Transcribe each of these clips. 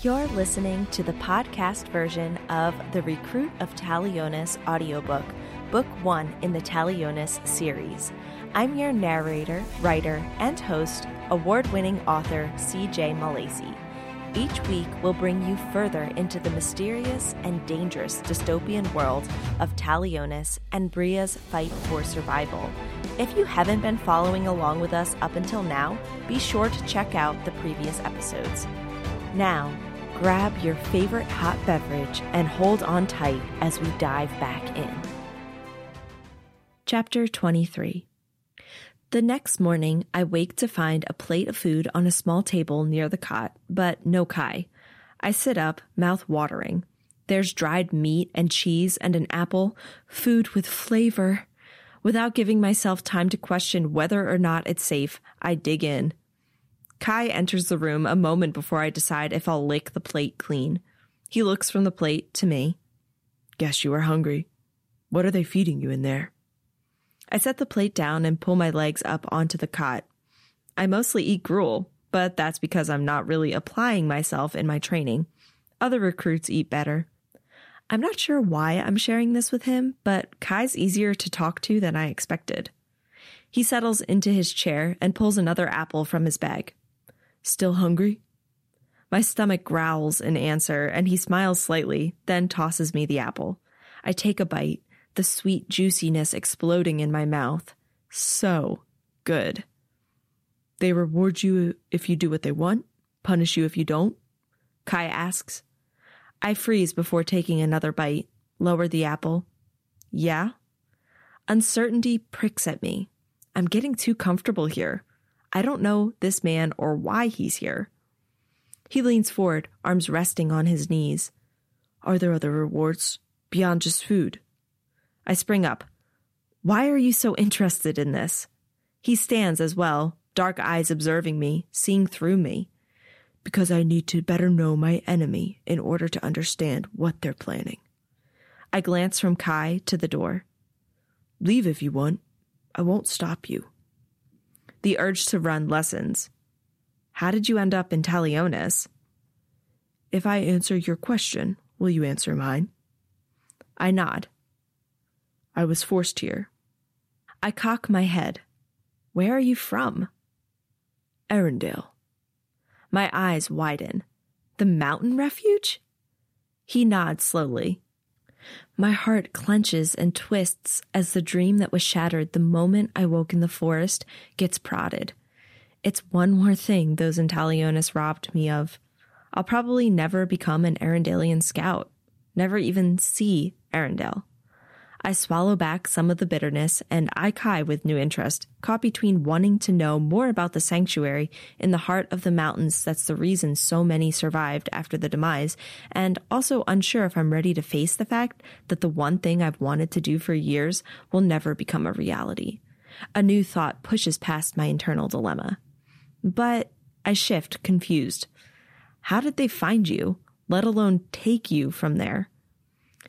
You're listening to the podcast version of the Recruit of Talionis audiobook, Book One in the Talionis series. I'm your narrator, writer, and host, award winning author CJ Milacci. Each week, we'll bring you further into the mysterious and dangerous dystopian world of Talionis and Bria's fight for survival. If you haven't been following along with us up until now, be sure to check out the previous episodes. Now, grab your favorite hot beverage and hold on tight as we dive back in. Chapter 23 The next morning, I wake to find a plate of food on a small table near the cot, but no Kai. I sit up, mouth watering. There's dried meat and cheese and an apple, food with flavor. Without giving myself time to question whether or not it's safe, I dig in. Kai enters the room a moment before I decide if I'll lick the plate clean. He looks from the plate to me. Guess you are hungry. What are they feeding you in there? I set the plate down and pull my legs up onto the cot. I mostly eat gruel, but that's because I'm not really applying myself in my training. Other recruits eat better. I'm not sure why I'm sharing this with him, but Kai's easier to talk to than I expected. He settles into his chair and pulls another apple from his bag. Still hungry? My stomach growls in answer, and he smiles slightly, then tosses me the apple. I take a bite, the sweet juiciness exploding in my mouth. So good. They reward you if you do what they want, punish you if you don't? Kai asks. I freeze before taking another bite, lower the apple. Yeah? Uncertainty pricks at me. I'm getting too comfortable here. I don't know this man or why he's here. He leans forward, arms resting on his knees. Are there other rewards beyond just food? I spring up. Why are you so interested in this? He stands as well, dark eyes observing me, seeing through me. Because I need to better know my enemy in order to understand what they're planning. I glance from Kai to the door. Leave if you want. I won't stop you. The urge to run lessens. How did you end up in Talionis? If I answer your question, will you answer mine? I nod. I was forced here. I cock my head. Where are you from? Arendelle. My eyes widen. The mountain refuge? He nods slowly. My heart clenches and twists as the dream that was shattered the moment I woke in the forest gets prodded. It's one more thing those in Talionis robbed me of. I'll probably never become an Arendellian scout, never even see Arendelle. I swallow back some of the bitterness and eye Kai with new interest, caught between wanting to know more about the sanctuary in the heart of the mountains that's the reason so many survived after the demise, and also unsure if I'm ready to face the fact that the one thing I've wanted to do for years will never become a reality. A new thought pushes past my internal dilemma. But I shift, confused. How did they find you, let alone take you from there?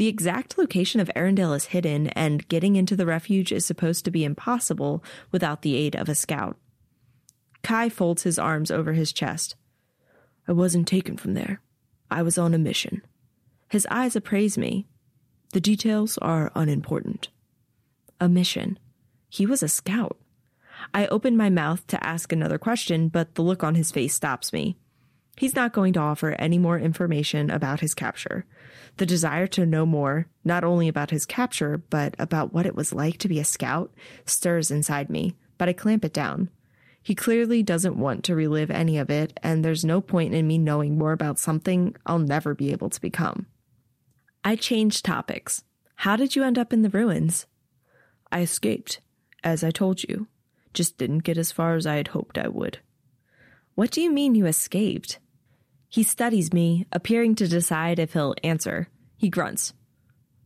The exact location of Arendelle is hidden, and getting into the refuge is supposed to be impossible without the aid of a scout. Kai folds his arms over his chest. I wasn't taken from there. I was on a mission. His eyes appraise me. The details are unimportant. A mission. He was a scout. I open my mouth to ask another question, but the look on his face stops me. He's not going to offer any more information about his capture. The desire to know more, not only about his capture, but about what it was like to be a scout, stirs inside me, but I clamp it down. He clearly doesn't want to relive any of it, and there's no point in me knowing more about something I'll never be able to become. I change topics. How did you end up in the ruins? I escaped, as I told you. Just didn't get as far as I had hoped I would. What do you mean you escaped? He studies me, appearing to decide if he'll answer. He grunts.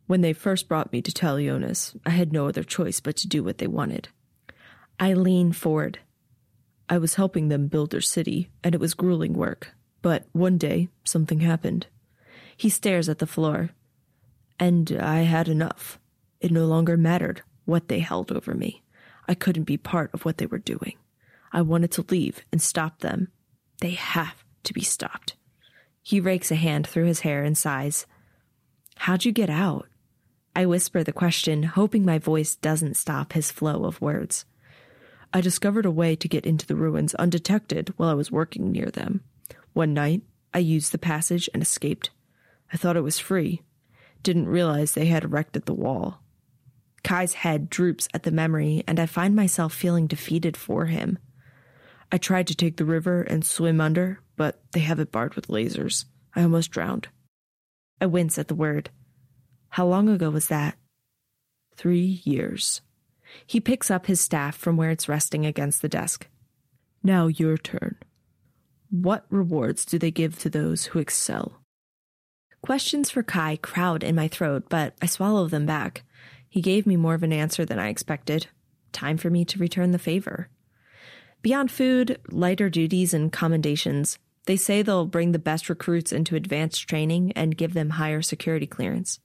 When they first brought me to Talionis, I had no other choice but to do what they wanted. I lean forward. I was helping them build their city, and it was grueling work. But one day, something happened. He stares at the floor. And I had enough. It no longer mattered what they held over me. I couldn't be part of what they were doing. I wanted to leave and stop them. They have to be stopped. He rakes a hand through his hair and sighs. How'd you get out? I whisper the question, hoping my voice doesn't stop his flow of words. I discovered a way to get into the ruins undetected while I was working near them. One night, I used the passage and escaped. I thought it was free. Didn't realize they had erected the wall. Kai's head droops at the memory, and I find myself feeling defeated for him. I tried to take the river and swim under, but they have it barred with lasers. I almost drowned. I wince at the word. How long ago was that? Three years. He picks up his staff from where it's resting against the desk. Now your turn. What rewards do they give to those who excel? Questions for Kai crowd in my throat, but I swallow them back. He gave me more of an answer than I expected. Time for me to return the favor. Beyond food, lighter duties, and commendations, they say they'll bring the best recruits into advanced training and give them higher security clearance.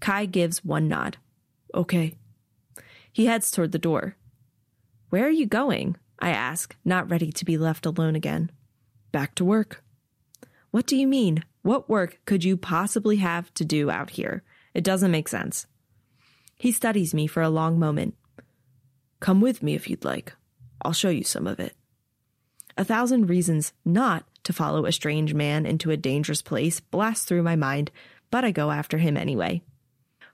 Kai gives one nod. Okay. He heads toward the door. Where are you going? I ask, not ready to be left alone again. Back to work. What do you mean? What work could you possibly have to do out here? It doesn't make sense. He studies me for a long moment. Come with me if you'd like. I'll show you some of it. A thousand reasons not to follow a strange man into a dangerous place blast through my mind, but I go after him anyway.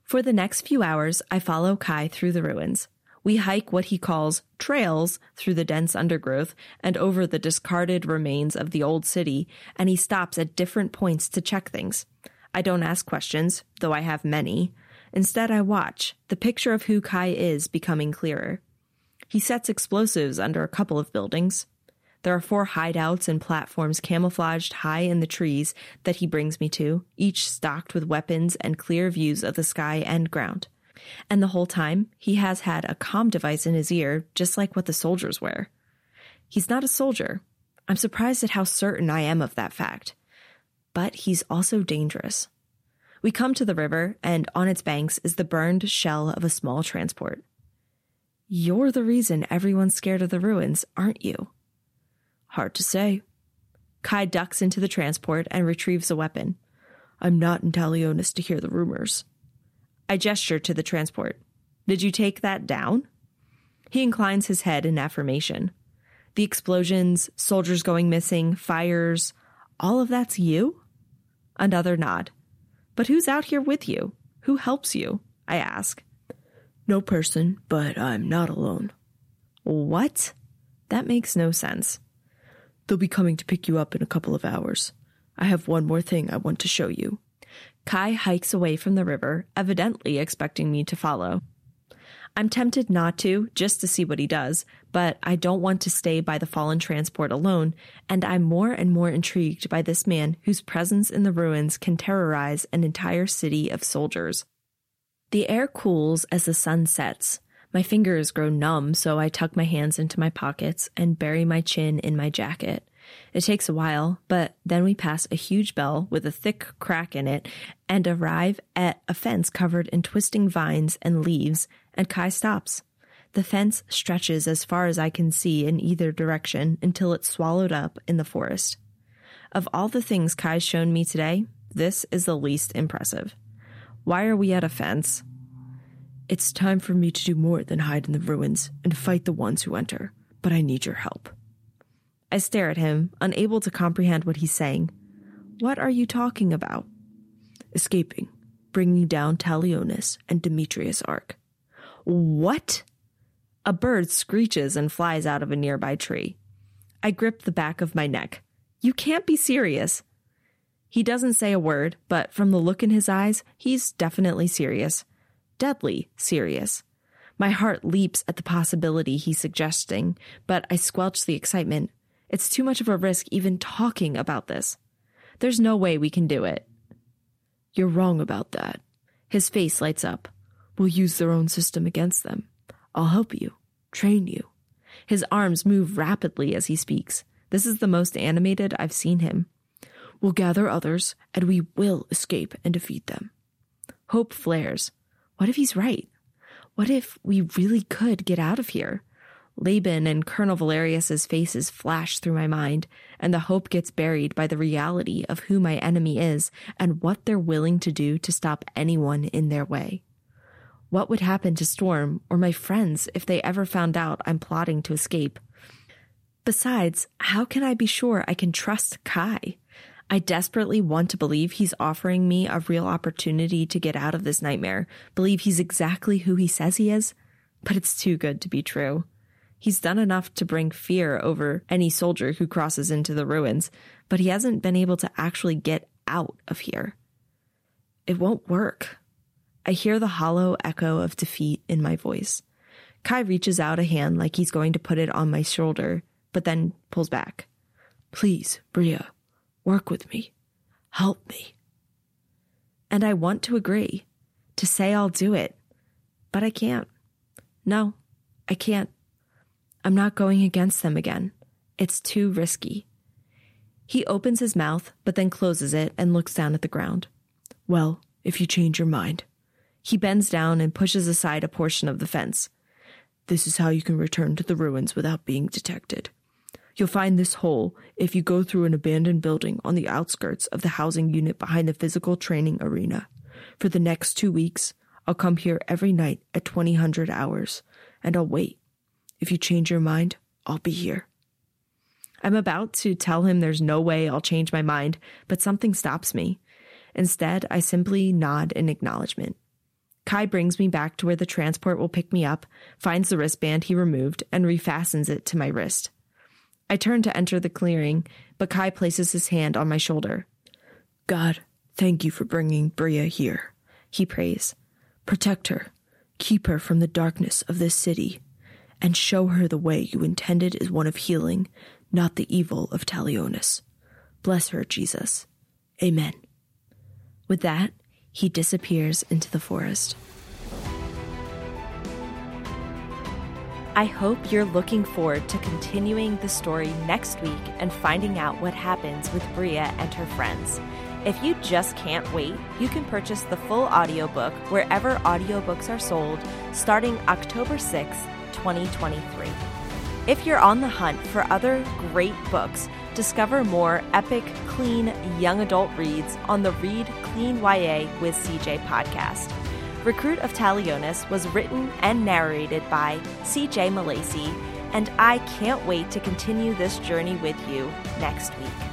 For the next few hours, I follow Kai through the ruins. We hike what he calls trails through the dense undergrowth and over the discarded remains of the old city, and he stops at different points to check things. I don't ask questions, though I have many. Instead, I watch, the picture of who Kai is becoming clearer. He sets explosives under a couple of buildings. There are four hideouts and platforms camouflaged high in the trees that he brings me to, each stocked with weapons and clear views of the sky and ground. And the whole time, he has had a comm device in his ear, just like what the soldiers wear. He's not a soldier. I'm surprised at how certain I am of that fact. But he's also dangerous. We come to the river, and on its banks is the burned shell of a small transport. You're the reason everyone's scared of the ruins, aren't you? Hard to say. Kai ducks into the transport and retrieves a weapon. I'm not in Talionis to hear the rumors. I gesture to the transport. Did you take that down? He inclines his head in affirmation. The explosions, soldiers going missing, fires, all of that's you? Another nod. But who's out here with you? Who helps you? I ask. No person, but I'm not alone. What? That makes no sense. They'll be coming to pick you up in a couple of hours. I have one more thing I want to show you. Kai hikes away from the river, evidently expecting me to follow. I'm tempted not to, just to see what he does, but I don't want to stay by the fallen transport alone, and I'm more and more intrigued by this man whose presence in the ruins can terrorize an entire city of soldiers. The air cools as the sun sets. My fingers grow numb, so I tuck my hands into my pockets and bury my chin in my jacket. It takes a while, but then we pass a huge bell with a thick crack in it and arrive at a fence covered in twisting vines and leaves, and Kai stops. The fence stretches as far as I can see in either direction until it's swallowed up in the forest. Of all the things Kai's shown me today, this is the least impressive. Why are we at a fence? It's time for me to do more than hide in the ruins and fight the ones who enter, but I need your help. I stare at him, unable to comprehend what he's saying. What are you talking about? Escaping, bringing down Talionis and Demetrius Ark. What? A bird screeches and flies out of a nearby tree. I grip the back of my neck. You can't be serious. He doesn't say a word, but from the look in his eyes, he's definitely serious. Deadly serious. My heart leaps at the possibility he's suggesting, but I squelch the excitement. It's too much of a risk even talking about this. There's no way we can do it. You're wrong about that. His face lights up. We'll use their own system against them. I'll help you, train you. His arms move rapidly as he speaks. This is the most animated I've seen him. We'll gather others, and we will escape and defeat them. Hope flares. What if he's right? What if we really could get out of here? Laban and Colonel Valerius's faces flash through my mind, and the hope gets buried by the reality of who my enemy is and what they're willing to do to stop anyone in their way. What would happen to Storm or my friends if they ever found out I'm plotting to escape? Besides, how can I be sure I can trust Kai? I desperately want to believe he's offering me a real opportunity to get out of this nightmare, believe he's exactly who he says he is, but it's too good to be true. He's done enough to bring fear over any soldier who crosses into the ruins, but he hasn't been able to actually get out of here. It won't work. I hear the hollow echo of defeat in my voice. Kai reaches out a hand like he's going to put it on my shoulder, but then pulls back. Please, Bria, work with me. Help me. And I want to agree, to say I'll do it, but I can't. No, I can't. I'm not going against them again. It's too risky. He opens his mouth, but then closes it and looks down at the ground. Well, if you change your mind. He bends down and pushes aside a portion of the fence. This is how you can return to the ruins without being detected. You'll find this hole if you go through an abandoned building on the outskirts of the housing unit behind the physical training arena. For the next two weeks, I'll come here every night at 2000 hours, and I'll wait if you change your mind, I'll be here. I'm about to tell him there's no way I'll change my mind, but something stops me. Instead, I simply nod in acknowledgement. Kai brings me back to where the transport will pick me up, finds the wristband he removed, and refastens it to my wrist. I turn to enter the clearing, but Kai places his hand on my shoulder. God, thank you for bringing Bria here, he prays. Protect her. Keep her from the darkness of this city and show her the way you intended is one of healing, not the evil of Talionis. Bless her, Jesus. Amen. With that, he disappears into the forest. I hope you're looking forward to continuing the story next week and finding out what happens with Bria and her friends. If you just can't wait, you can purchase the full audiobook wherever audiobooks are sold starting October 6th 2023. If you're on the hunt for other great books, discover more epic, clean, young adult reads on the Read Clean YA with CJ podcast. Recruit of Talionis was written and narrated by CJ Milacci, and I can't wait to continue this journey with you next week.